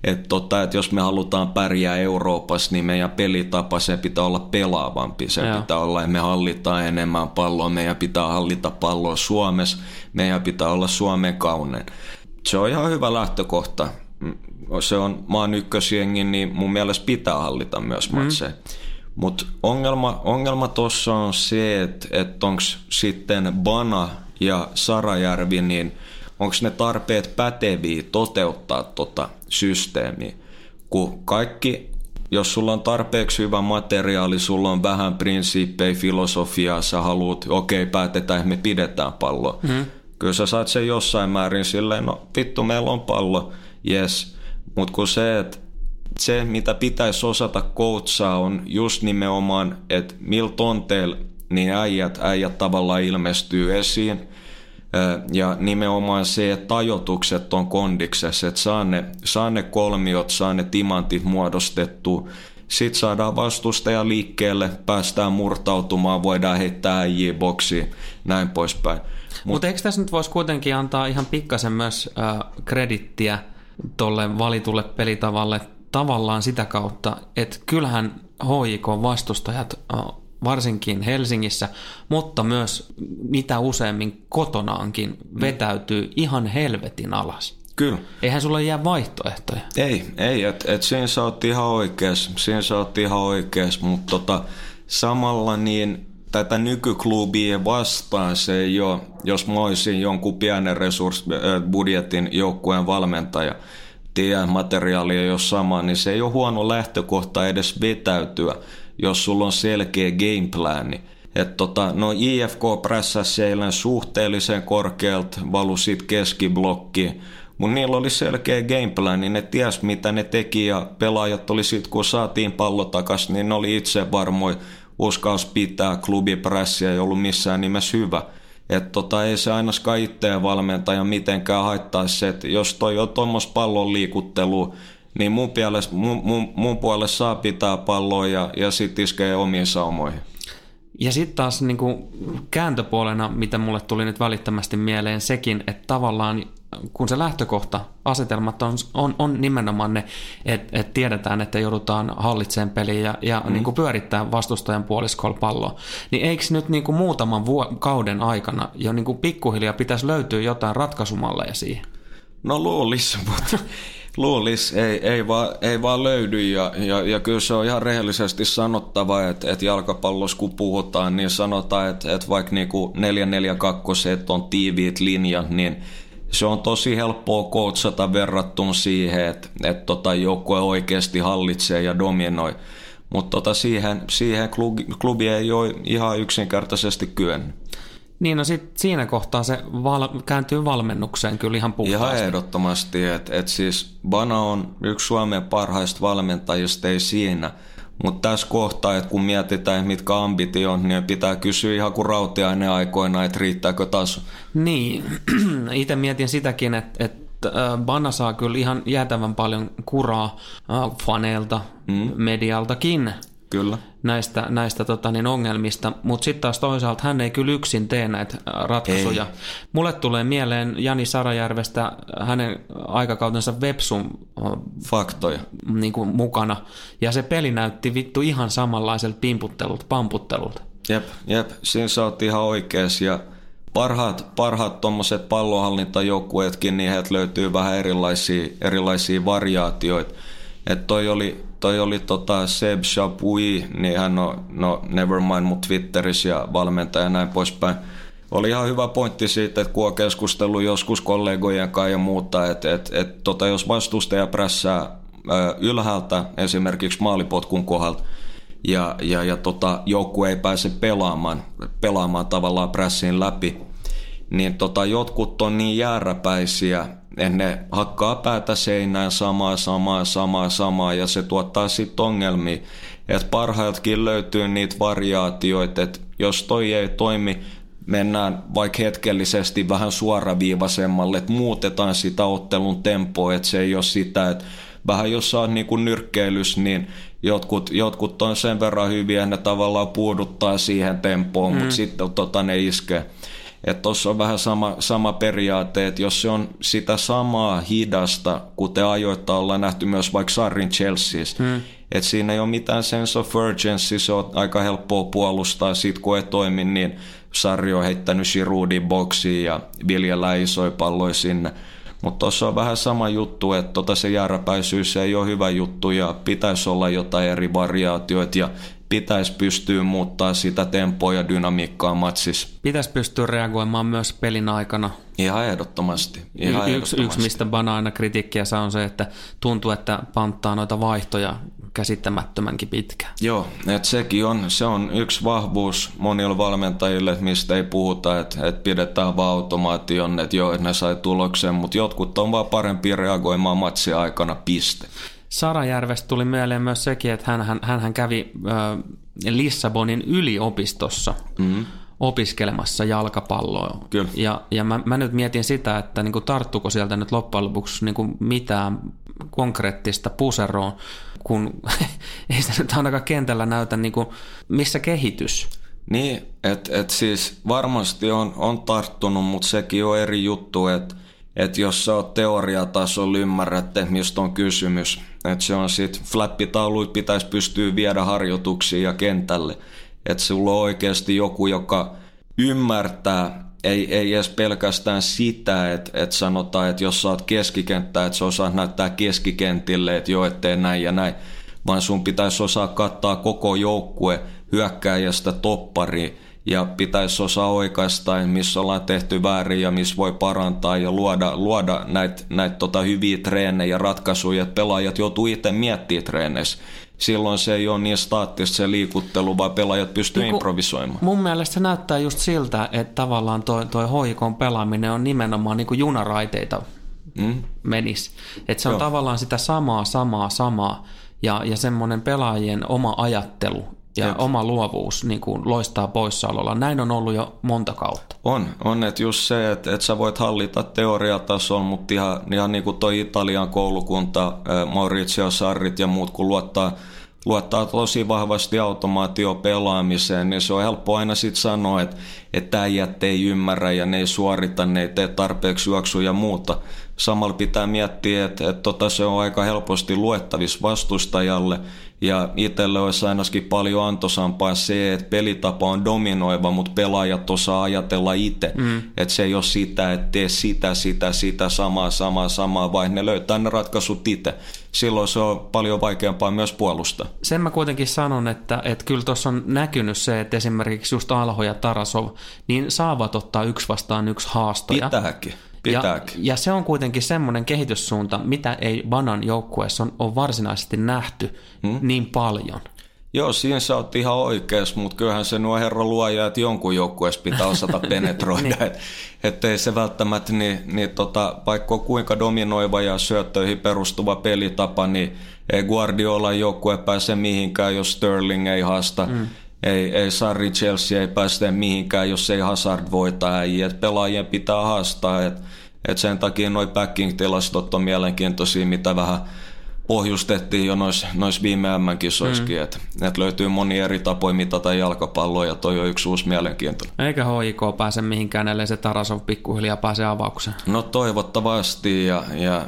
että tota, et jos me halutaan pärjää Euroopassa, niin meidän pelitapa se pitää olla pelaavampi. Se Joo. pitää olla, että me hallitaan enemmän palloa, meidän pitää hallita palloa Suomessa, meidän pitää olla Suomen kaunen. Se on ihan hyvä lähtökohta se on maan ykkösjengin, niin mun mielestä pitää hallita myös mm. matseja. Mm. Mutta ongelma, ongelma tuossa on se, että et onko sitten Bana ja Sarajärvi, niin onko ne tarpeet päteviä toteuttaa tota systeemiä. Kun kaikki, jos sulla on tarpeeksi hyvä materiaali, sulla on vähän prinsiippejä, filosofiaa, sä haluat, okei, okay, päätetään, että me pidetään pallo. Mm. Kyllä sä saat sen jossain määrin silleen, no vittu, meillä on pallo, yes. Mutta kun se, että se, mitä pitäisi osata koutsaa, on just nimenomaan, että millä tonteilla niin äijät, äijät tavallaan ilmestyy esiin. Ja nimenomaan se, että tajotukset on kondiksessa, että saa ne, saa ne kolmiot, saa ne timantit muodostettu. Sitten saadaan vastustaja liikkeelle, päästään murtautumaan, voidaan heittää äijiä boksiin, näin poispäin. Mutta Mut eikö tässä nyt voisi kuitenkin antaa ihan pikkasen myös äh, kredittiä tuolle valitulle pelitavalle tavallaan sitä kautta, että kyllähän HJK-vastustajat varsinkin Helsingissä, mutta myös mitä useammin kotonaankin vetäytyy ihan helvetin alas. Kyllä. Eihän sulla jää vaihtoehtoja. Ei, ei, että et siinä sä oot ihan oikeas, siinä sä oot ihan oikeas, mutta tota, samalla niin tätä nykyklubia vastaan se ei ole, jos mä olisin jonkun pienen resurssibudjetin joukkueen valmentaja, tiedän materiaali ei ole sama, niin se ei ole huono lähtökohta edes vetäytyä, jos sulla on selkeä gameplani. Että tota, no IFK prässäsi eilen suhteellisen korkealta, valu sit keskiblokki, mutta niillä oli selkeä gameplan, niin ne ties mitä ne teki ja pelaajat oli sit kun saatiin pallo takas, niin ne oli itse varmoin uskaus pitää klubiprässiä ei ollut missään nimessä hyvä. Että tota, ei se ainakaan itseä valmentaja mitenkään haittaisi se, että jos toi on tuommoista pallon liikuttelu, niin mun, puolesta, mun, mun, mun puolesta saa pitää palloa ja, ja sitten iskee omiin saumoihin. Ja sitten taas niin kuin kääntöpuolena, mitä mulle tuli nyt välittömästi mieleen, sekin, että tavallaan kun se lähtökohta, asetelmat on, on, on nimenomaan ne, että et tiedetään, että joudutaan hallitseen peliin ja, ja mm. niin kuin pyörittää vastustajan puoliskolla palloa, niin eikö nyt niin kuin muutaman vuo- kauden aikana jo niin kuin pikkuhiljaa pitäisi löytyä jotain ratkaisumalleja siihen? No luulisi, mutta luulis, ei, ei, vaan, ei vaan löydy ja, ja, ja kyllä se on ihan rehellisesti sanottava, että, että jalkapallossa kun puhutaan, niin sanotaan, että, että vaikka niinku 442 on tiiviit linjat, niin se on tosi helppoa koutsata verrattuna siihen, että, että tota joukkue oikeasti hallitsee ja dominoi. Mutta tota siihen, siihen klubi, klubi ei ole ihan yksinkertaisesti kyennyt. Niin, no sit siinä kohtaa se val- kääntyy valmennukseen kyllä ihan puhtaasti. Ihan ehdottomasti, että et siis Bana on yksi Suomen parhaista valmentajista, ei siinä. Mutta tässä kohtaa, että kun mietitään, mitkä ambitio on, niin pitää kysyä ihan kuin rautiainen aikoina, että riittääkö taso. Niin, itse mietin sitäkin, että, että Bana saa kyllä ihan jäätävän paljon kuraa faneilta, mm. medialtakin Kyllä. näistä, näistä tota, niin ongelmista, mutta sitten taas toisaalta hän ei kyllä yksin tee näitä ratkaisuja. Ei. Mulle tulee mieleen Jani Sarajärvestä hänen aikakautensa Websun faktoja niin kuin mukana, ja se peli näytti vittu ihan samanlaiselta pimputtelulta, pamputtelulta. Jep, jep, siinä sä oot ihan oikeas, ja parhaat, parhaat tuommoiset pallonhallintajoukkueetkin, niin heiltä löytyy vähän erilaisia, erilaisia variaatioita. Että toi oli, toi oli tota Seb Chapuis, niin hän on, no Nevermind mut Twitterissä ja valmentaja ja näin poispäin. Oli ihan hyvä pointti siitä, että kun on keskustellut joskus kollegojen kanssa ja muuta, että et, et, tota, jos vastustaja prässää ylhäältä esimerkiksi maalipotkun kohdalta, ja, ja, ja tota, joukku ei pääse pelaamaan, pelaamaan tavallaan prässiin läpi, niin tota, jotkut on niin jääräpäisiä, ne hakkaa päätä seinään samaa, samaa, samaa, samaa ja se tuottaa sitten ongelmia. Että parhailtakin löytyy niitä variaatioita, että jos toi ei toimi, mennään vaikka hetkellisesti vähän suoraviivaisemmalle, että muutetaan sitä ottelun tempoa, että se ei ole sitä, että vähän jos sä oot niin kuin nyrkkeilys, niin jotkut, jotkut on sen verran hyviä, että ne tavallaan puuduttaa siihen tempoon, mm. mutta sitten tota, ne iskee. Että tuossa on vähän sama, sama periaate, että jos se on sitä samaa hidasta, kuten ajoittaa ollaan nähty myös vaikka Sarrin Chelseassa, hmm. että siinä ei ole mitään sense of urgency, se on aika helppoa puolustaa, sit kun ei toimi, niin Sarri on heittänyt Giroudin boksiin ja viljellä isoja palloja sinne. Mutta tuossa on vähän sama juttu, että tota se jääräpäisyys ei ole hyvä juttu ja pitäisi olla jotain eri variaatioita ja pitäisi pystyä muuttaa sitä tempoa ja dynamiikkaa matsissa. Pitäisi pystyä reagoimaan myös pelin aikana. Ihan ehdottomasti. Ihan y- ehdottomasti. Yksi, mistä Bana aina kritiikkiä saa on se, että tuntuu, että panttaa noita vaihtoja käsittämättömänkin pitkään. Joo, että sekin on, se on yksi vahvuus monilla valmentajille, mistä ei puhuta, että, että pidetään vaan automaation, että joo, että ne sai tuloksen, mutta jotkut on vaan parempi reagoimaan matsin aikana, piste. Sarajärvestä tuli mieleen myös sekin, että hän, hän, hän kävi äh, Lissabonin yliopistossa mm-hmm. opiskelemassa jalkapalloa. Kyllä. Ja, ja mä, mä nyt mietin sitä, että niin kuin tarttuko sieltä nyt loppujen lopuksi niin kuin mitään konkreettista puseroon, kun ei se nyt ainakaan kentällä näytä, niin kuin, missä kehitys. Niin, että et siis varmasti on, on tarttunut, mutta sekin on eri juttu, että että jos sä oot teoriatasolla ymmärrätte, mistä on kysymys. Että se on sit flappitauluit pitäisi pystyä viedä harjoituksiin ja kentälle. Että sulla on oikeasti joku, joka ymmärtää, ei, ei edes pelkästään sitä, että, että sanotaan, että jos oot keskikenttä, että sä osaat näyttää keskikentille, että joo, ettei näin ja näin, vaan sun pitäisi osaa kattaa koko joukkue hyökkääjästä toppariin ja pitäisi osaa oikaista, missä ollaan tehty väärin ja missä voi parantaa ja luoda, luoda näitä näit tota hyviä treenejä ja ratkaisuja, että pelaajat joutuu itse miettimään treeneissä. Silloin se ei ole niin staattista se liikuttelu, vaan pelaajat pystyy niin improvisoimaan. Mun mielestä se näyttää just siltä, että tavallaan toi, toi hoikon pelaaminen on nimenomaan niin kuin junaraiteita mm. menis. Että se on Joo. tavallaan sitä samaa, samaa, samaa ja, ja semmoinen pelaajien oma ajattelu ja Jep. oma luovuus niin kuin loistaa poissaololla. Näin on ollut jo monta kautta. On, on että just se, että, että sä voit hallita teoriatason, mutta ihan, ihan niin kuin toi Italian koulukunta, Maurizio Sarrit ja muut, kun luottaa, luottaa tosi vahvasti automaatio pelaamiseen, niin se on helppo aina sitten sanoa, että, että äijät ei ymmärrä ja ne ei suorita, ne ei tee tarpeeksi juoksuja ja muuta. Samalla pitää miettiä, että, että tota, se on aika helposti luettavissa vastustajalle, ja itselle olisi ainakin paljon antosampaa se, että pelitapa on dominoiva, mutta pelaajat osaa ajatella itse. Mm. Että se ei ole sitä, että tee sitä, sitä, sitä, samaa, samaa, samaa, vaan ne löytää ne ratkaisut itse. Silloin se on paljon vaikeampaa myös puolustaa. Sen mä kuitenkin sanon, että, että kyllä tuossa on näkynyt se, että esimerkiksi just Alho ja Tarasov, niin saavat ottaa yksi vastaan yksi haastoja. Pitääkin. Ja, ja se on kuitenkin semmoinen kehityssuunta, mitä ei Banan joukkueessa on, on varsinaisesti nähty hmm? niin paljon. Joo, siinä sä oot ihan oikeassa, mutta kyllähän se nuo herra luoja, että jonkun joukkueessa pitää osata penetroida. niin. et, ettei se välttämättä, niin, niin tota, vaikka kuinka dominoiva ja syöttöihin perustuva pelitapa, niin ei Guardiola joukkue pääse mihinkään, jos Sterling ei haasta. Mm. Ei, ei Sarri Chelsea ei päästä mihinkään, jos ei Hazard voita äijä. Pelaajien pitää haastaa. Et, et sen takia noi backing-tilastot on mielenkiintoisia, mitä vähän pohjustettiin jo noissa nois viime MM-kisoissakin, mm. että et löytyy moni eri tapoja mitata jalkapalloa ja toi on yksi uusi mielenkiinto. Eikä HIK pääse mihinkään, ellei se Tarasov pikkuhiljaa pääse avaukseen. No toivottavasti ja, ja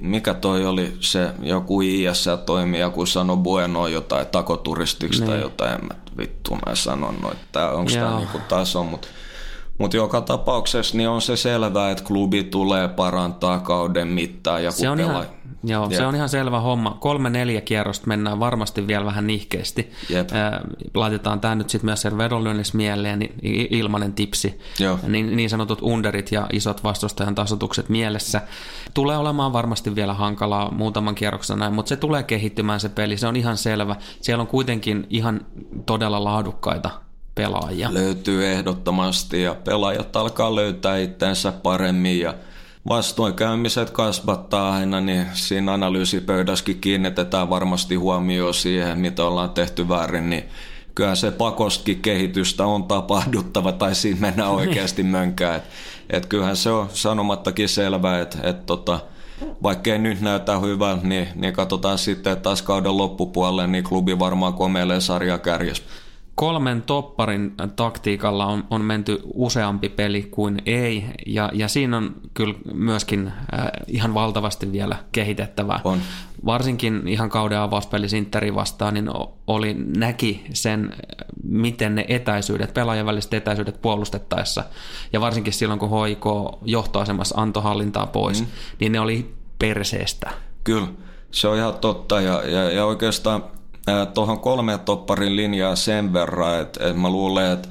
mikä toi oli se joku IS toimi, joku sanoi Bueno jotain takoturistiksi niin. tai jotain, en mä, vittu mä sanon noin, että onko tämä niinku taso, mutta mutta joka tapauksessa niin on se selvää, että klubi tulee parantaa kauden mittaan. Ja se on, ihan, joo, se on ihan selvä homma. Kolme-neljä kierrosta mennään varmasti vielä vähän nihkeästi. Jep. laitetaan tämä nyt sitten myös sen vedonlyönnissä mieleen, niin ilmanen tipsi. Joo. Niin, niin sanotut underit ja isot vastustajan tasotukset mielessä. Tulee olemaan varmasti vielä hankalaa muutaman kierroksen näin, mutta se tulee kehittymään se peli, se on ihan selvä. Siellä on kuitenkin ihan todella laadukkaita pelaajia. Löytyy ehdottomasti ja pelaajat alkaa löytää itsensä paremmin ja vastoinkäymiset kasvattaa aina, niin siinä analyysipöydässäkin kiinnitetään varmasti huomioon siihen, mitä ollaan tehty väärin, niin kyllä se pakostakin kehitystä on tapahduttava tai siinä mennään oikeasti mönkään. Et, et kyllähän se on sanomattakin selvää, että et tota, vaikka ei nyt näytä hyvältä, niin, niin katsotaan sitten, että taas kauden loppupuolelle, niin klubi varmaan komeilee sarja kärjessä kolmen topparin taktiikalla on, on menty useampi peli kuin ei, ja, ja siinä on kyllä myöskin äh, ihan valtavasti vielä kehitettävää. On. Varsinkin ihan kauden avauspeli Sinteri vastaan, niin oli, näki sen, miten ne etäisyydet, pelaajan väliset etäisyydet puolustettaessa, ja varsinkin silloin, kun HIK johtoasemassa antoi hallintaa pois, mm. niin ne oli perseestä. Kyllä, se on ihan totta, ja, ja, ja oikeastaan Tuohon kolme topparin linjaa sen verran, että, että mä luulen, että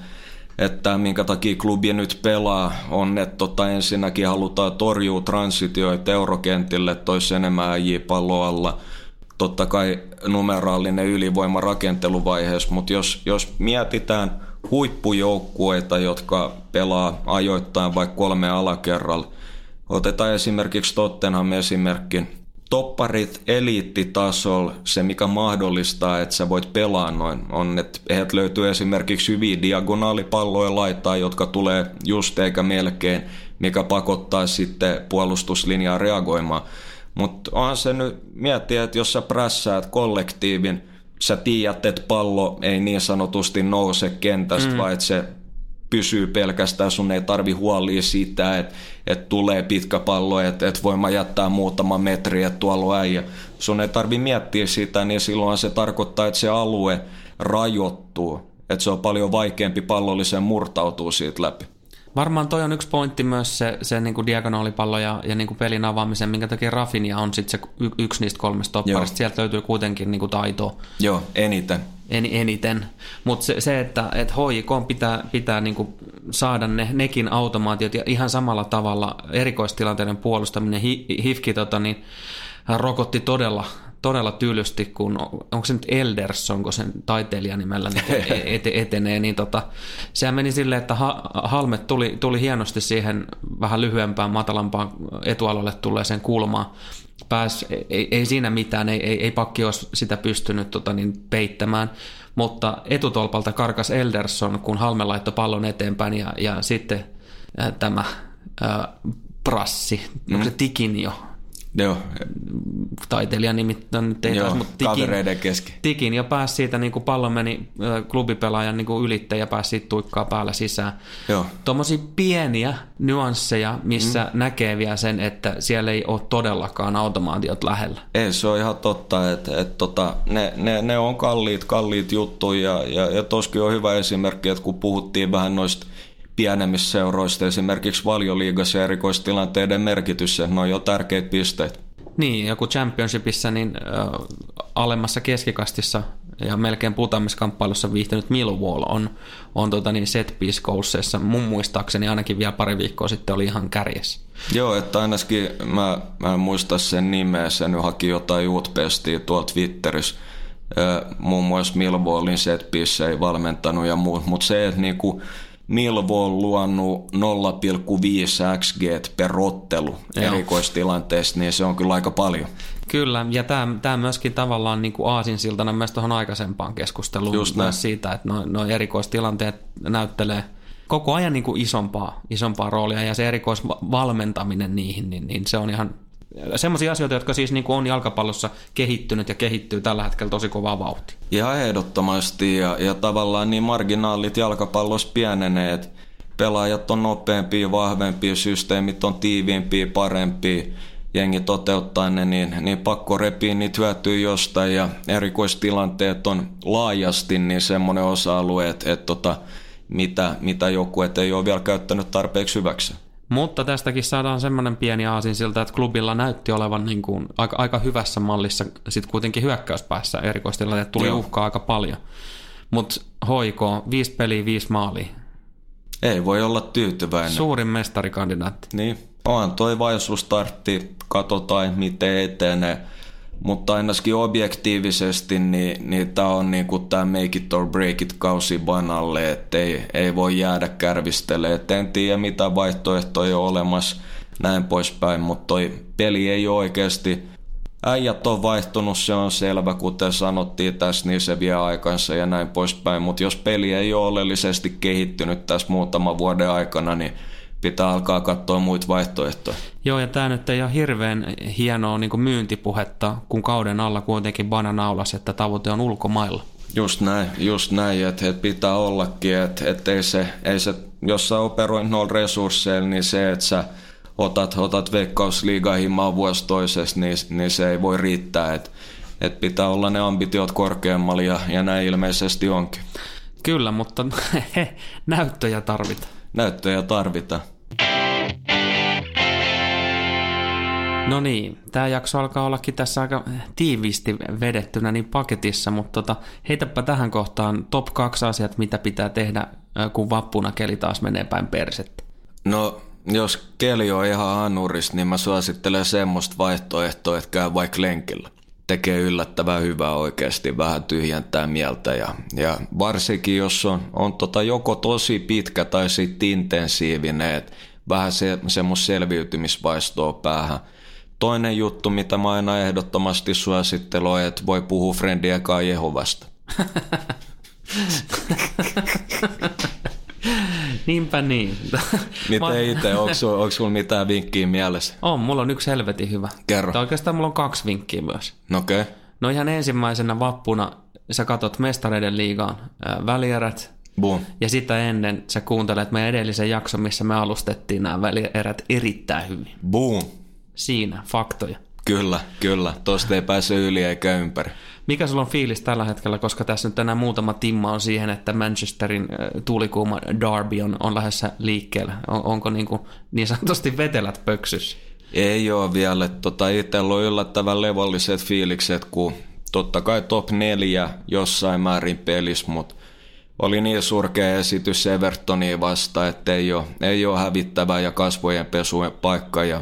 että minkä takia klubi nyt pelaa, on, että tota, ensinnäkin halutaan torjua transitioita eurokentille, toisi enemmän äijiä alla. Totta kai numeraalinen ylivoima rakenteluvaiheessa, mutta jos, jos mietitään huippujoukkueita, jotka pelaa ajoittain vaikka kolme alakerralla, otetaan esimerkiksi Tottenham esimerkki, topparit eliittitasolla, se mikä mahdollistaa, että sä voit pelaa noin, on, että heiltä löytyy esimerkiksi hyviä diagonaalipalloja laittaa, jotka tulee just eikä melkein, mikä pakottaa sitten puolustuslinjaa reagoimaan. Mutta onhan se nyt miettiä, että jos sä prässäät kollektiivin, sä tiedät, että pallo ei niin sanotusti nouse kentästä, mm. vaan että se pysyy pelkästään, sun ei tarvi huolia siitä, että, että tulee pitkä pallo, että, että voima jättää muutama metri, että tuolla on äijä. Sun ei tarvi miettiä sitä, niin silloin se tarkoittaa, että se alue rajoittuu, että se on paljon vaikeampi pallollisen murtautua siitä läpi. Varmaan toi on yksi pointti myös se, se niin kuin diagonaalipallo ja, ja niin kuin pelin avaamisen, minkä takia Rafinha on sitten se y, yksi niistä kolmesta topparista. Sieltä löytyy kuitenkin niin kuin taitoa. Joo, eniten. En, eniten. Mutta se, se, että et HJK pitää, pitää niin kuin saada ne, nekin automaatiot ja ihan samalla tavalla erikoistilanteiden puolustaminen. Hifki tota, niin, rokotti todella todella tylysti, kun onko se nyt Elders, onko sen taiteilijan nimellä nyt ete, etenee, niin tota, sehän meni silleen, että ha, Halmet tuli, tuli hienosti siihen vähän lyhyempään, matalampaan etualalle tulleeseen kulmaan. Pääs, ei, ei siinä mitään, ei, ei, ei pakki olisi sitä pystynyt tota, niin peittämään, mutta etutolpalta karkas Elderson, kun Halme laittoi pallon eteenpäin ja, ja sitten äh, tämä äh, Prassi, mm. onko se Tikin jo, Joo. Taiteilija nimittäin nyt ei Joo, taas, mutta tikin, kesken. tikin ja pääsi siitä, niin kuin pallo meni klubipelaajan niin kuin ylitte ja pääsi siitä tuikkaa päällä sisään. Joo. Tuommoisia pieniä nyansseja, missä mm. näkee vielä sen, että siellä ei ole todellakaan automaatiot lähellä. Ei, se on ihan totta, että, että tota, ne, ne, ne, on kalliit, kalliit juttuja ja, ja, ja toskin on hyvä esimerkki, että kun puhuttiin vähän noista pienemmistä seuroista, esimerkiksi valioliigassa ja erikoistilanteiden merkitys, ne on jo tärkeitä pisteitä. Niin, joku championshipissa, niin äh, alemmassa keskikastissa ja melkein putoamiskamppailussa viihtynyt Millwall on, on tota niin set piece. Mun muistaakseni ainakin vielä pari viikkoa sitten oli ihan kärjessä. Joo, että ainakin mä, mä en muista sen nimeä, sen haki jotain uutpestiä tuolta Twitterissä. Äh, muun muassa Millwallin set ei valmentanut ja muut, mutta se, että niinku, Milvo on luonut 0,5 XG per ottelu Joo. erikoistilanteessa, niin se on kyllä aika paljon. Kyllä, ja tämä, tämä myöskin tavallaan niin kuin aasinsiltana myös tuohon aikaisempaan keskusteluun Just myös siitä, että nuo no erikoistilanteet näyttelee koko ajan niin kuin isompaa, isompaa roolia, ja se erikoisvalmentaminen niihin, niin, niin se on ihan semmoisia asioita, jotka siis niin kuin on jalkapallossa kehittynyt ja kehittyy tällä hetkellä tosi kovaa vauhtia. Ihan ehdottomasti ja, ja tavallaan niin marginaalit jalkapallossa pienenee, että pelaajat on nopeampia, vahvempia, systeemit on tiiviimpiä, parempia, jengi toteuttaa ne, niin, niin pakko repiä niitä hyötyä jostain ja erikoistilanteet on laajasti niin semmoinen osa-alue, että, että tota, mitä, mitä joku et ei ole vielä käyttänyt tarpeeksi hyväksi. Mutta tästäkin saadaan semmoinen pieni aasin siltä, että klubilla näytti olevan niin kuin aika, aika hyvässä mallissa sitten kuitenkin hyökkäyspäässä erikoistilanteet tuli Joo. uhkaa aika paljon. Mutta hoiko, viisi peliä, viisi maalia. Ei voi olla tyytyväinen. Suurin mestarikandidaatti. Niin, on toi vaisuustartti, katsotaan miten etenee. Mutta ainakin objektiivisesti, niin, niin tämä on niinku tämä make it or break it kausi banalle, että ei, ei voi jäädä kärvistelemään. Et en tiedä mitä vaihtoehtoja on olemassa, näin poispäin, mutta toi peli ei ole oikeasti äijät on vaihtunut, se on selvä, kuten sanottiin tässä, niin se vie aikansa ja näin poispäin, mutta jos peli ei ole oleellisesti kehittynyt tässä muutama vuoden aikana, niin pitää alkaa katsoa muita vaihtoehtoja. Joo, ja tämä nyt ei ole hirveän hienoa niin myyntipuhetta, kun kauden alla kuitenkin bananaulas, että tavoite on ulkomailla. Just näin, just näin, että, että pitää ollakin, että, että ei se, ei se, jos sä operoit noilla resursseilla, niin se, että sä otat, otat veikkausliigahimaa vuosi toisesta, niin, niin se ei voi riittää, että, että pitää olla ne ambitiot korkeammalla ja, ja näin ilmeisesti onkin. Kyllä, mutta näyttöjä tarvitaan. Näyttöjä tarvitaan. No niin, tämä jakso alkaa ollakin tässä aika tiiviisti vedettynä niin paketissa, mutta tota, heitäpä tähän kohtaan top kaksi asiat, mitä pitää tehdä, kun vappuna keli taas menee päin persettä. No, jos keli on ihan anuris, niin mä suosittelen semmoista vaihtoehtoa, että käy vaikka lenkillä. Tekee yllättävän hyvää oikeasti, vähän tyhjentää mieltä ja, ja varsinkin jos on, on tota joko tosi pitkä tai sitten intensiivinen, että vähän se, semmoista selviytymisvaistoa päähän – Toinen juttu, mitä mä aina ehdottomasti suosittelen, on, että voi puhua friendien kanssa Jehovasta. Niinpä niin. Miten mä... itse, onko, onko sulla mitään vinkkiä mielessä? On, mulla on yksi helvetin hyvä. Kerro. Tai oikeastaan mulla on kaksi vinkkiä myös. Okei. Okay. No ihan ensimmäisenä vappuna sä katot Mestareiden liigaan äh, välierät. Boom. Ja sitä ennen sä kuuntelet meidän edellisen jakson, missä me alustettiin nämä välierät erittäin hyvin. Boom. Siinä, faktoja. Kyllä, kyllä. Tuosta ei pääse yli eikä ympäri. Mikä sulla on fiilis tällä hetkellä, koska tässä nyt tänään muutama timma on siihen, että Manchesterin tuulikuuma Derby on, on lähdössä liikkeelle. On, onko niin, kuin, niin sanotusti vetelät pöksys? Ei ole vielä. Tota, itsellä on yllättävän levolliset fiilikset, kun totta kai top neljä jossain määrin pelissä, mutta oli niin surkea esitys Evertoniin vasta, että ei ole, ei ole hävittävää ja kasvojen pesujen paikka. Ja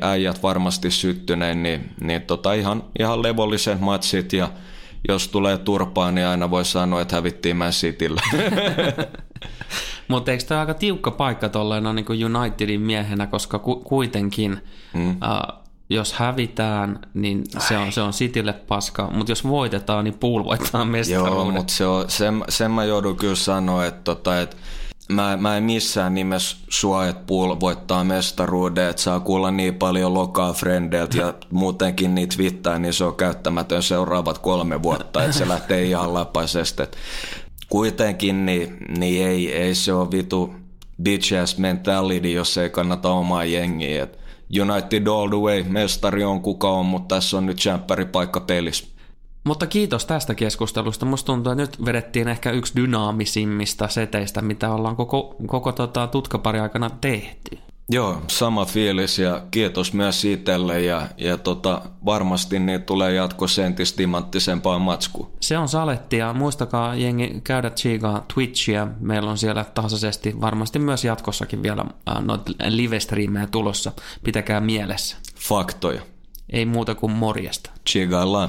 äijät varmasti syttyneen, niin, niin tota ihan, ihan levolliset matsit ja jos tulee turpaa, niin aina voi sanoa, että hävittiin Man Cityllä. Mutta eikö tämä aika tiukka paikka tolleen niin kuin Unitedin miehenä, koska ku, kuitenkin mm. uh, jos hävitään, niin se on, se on Citylle paska, mutta jos voitetaan, niin Pool voittaa mestaruuden. Joo, mutta se on, sen, sen mä joudun kyllä sanoa, että, tota, että mä, mä en missään nimessä sua, että Pool voittaa mestaruuden, että saa kuulla niin paljon lokaa frendeiltä ja muutenkin niitä vittää, niin se on käyttämätön seuraavat kolme vuotta, että se lähtee ihan lapaisesti. Kuitenkin niin, niin ei, ei se ole vitu bitch ass mentality, jos ei kannata omaa jengiä. Et United all the way, mestari on kuka on, mutta tässä on nyt paikka pelissä. Mutta kiitos tästä keskustelusta. Musta tuntuu, että nyt vedettiin ehkä yksi dynaamisimmista seteistä, mitä ollaan koko, koko tota, tutkapari aikana tehty. Joo, sama fiilis ja kiitos myös itselle ja, ja tota, varmasti niin tulee jatkossa entistä timanttisempaa matsku. Se on saletti ja muistakaa jengi käydä tsiigaa Twitchiä. Meillä on siellä tasaisesti varmasti myös jatkossakin vielä äh, noita live-striimejä tulossa. Pitäkää mielessä. Faktoja. Ei muuta kuin morjesta. Tsiigaillaan.